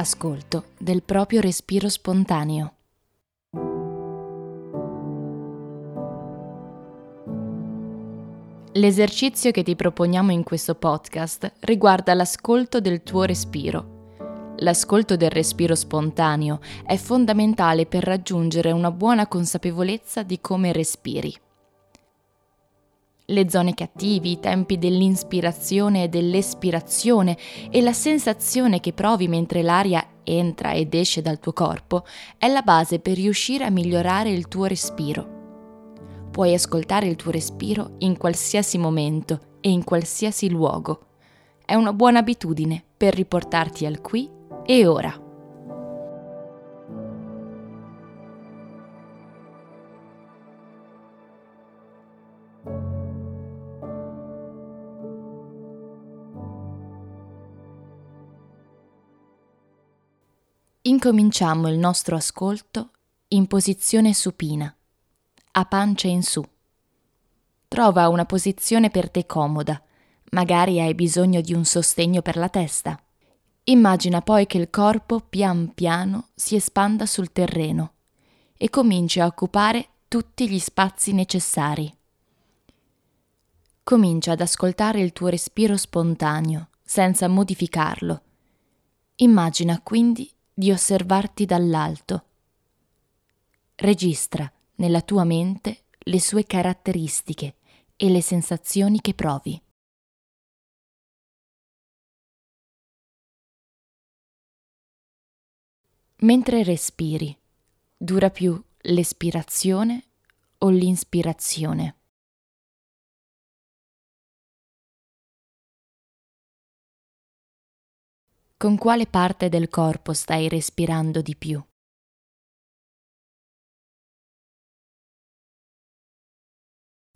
Ascolto del proprio respiro spontaneo. L'esercizio che ti proponiamo in questo podcast riguarda l'ascolto del tuo respiro. L'ascolto del respiro spontaneo è fondamentale per raggiungere una buona consapevolezza di come respiri le zone che attivi, i tempi dell'inspirazione e dell'espirazione e la sensazione che provi mentre l'aria entra ed esce dal tuo corpo è la base per riuscire a migliorare il tuo respiro. Puoi ascoltare il tuo respiro in qualsiasi momento e in qualsiasi luogo. È una buona abitudine per riportarti al qui e ora. Incominciamo il nostro ascolto in posizione supina, a pancia in su. Trova una posizione per te comoda, magari hai bisogno di un sostegno per la testa. Immagina poi che il corpo pian piano si espanda sul terreno e cominci a occupare tutti gli spazi necessari. Comincia ad ascoltare il tuo respiro spontaneo, senza modificarlo. Immagina quindi di osservarti dall'alto. Registra nella tua mente le sue caratteristiche e le sensazioni che provi. Mentre respiri, dura più l'espirazione o l'inspirazione? Con quale parte del corpo stai respirando di più?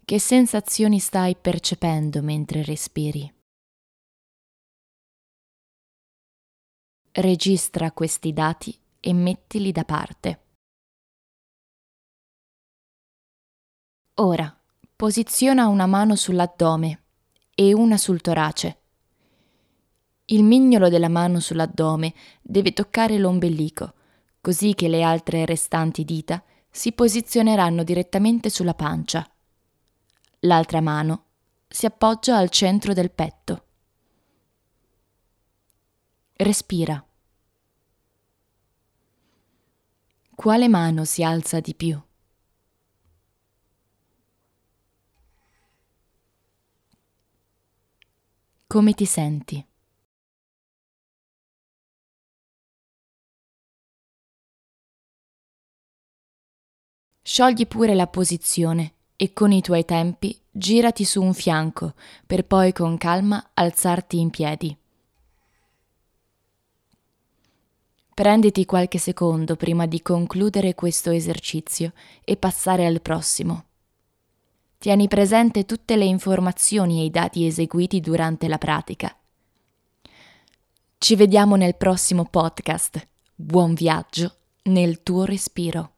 Che sensazioni stai percependo mentre respiri? Registra questi dati e mettili da parte. Ora, posiziona una mano sull'addome e una sul torace il mignolo della mano sull'addome deve toccare l'ombelico, così che le altre restanti dita si posizioneranno direttamente sulla pancia. L'altra mano si appoggia al centro del petto. Respira. Quale mano si alza di più? Come ti senti? Sciogli pure la posizione e con i tuoi tempi girati su un fianco per poi con calma alzarti in piedi. Prenditi qualche secondo prima di concludere questo esercizio e passare al prossimo. Tieni presente tutte le informazioni e i dati eseguiti durante la pratica. Ci vediamo nel prossimo podcast. Buon viaggio nel tuo respiro.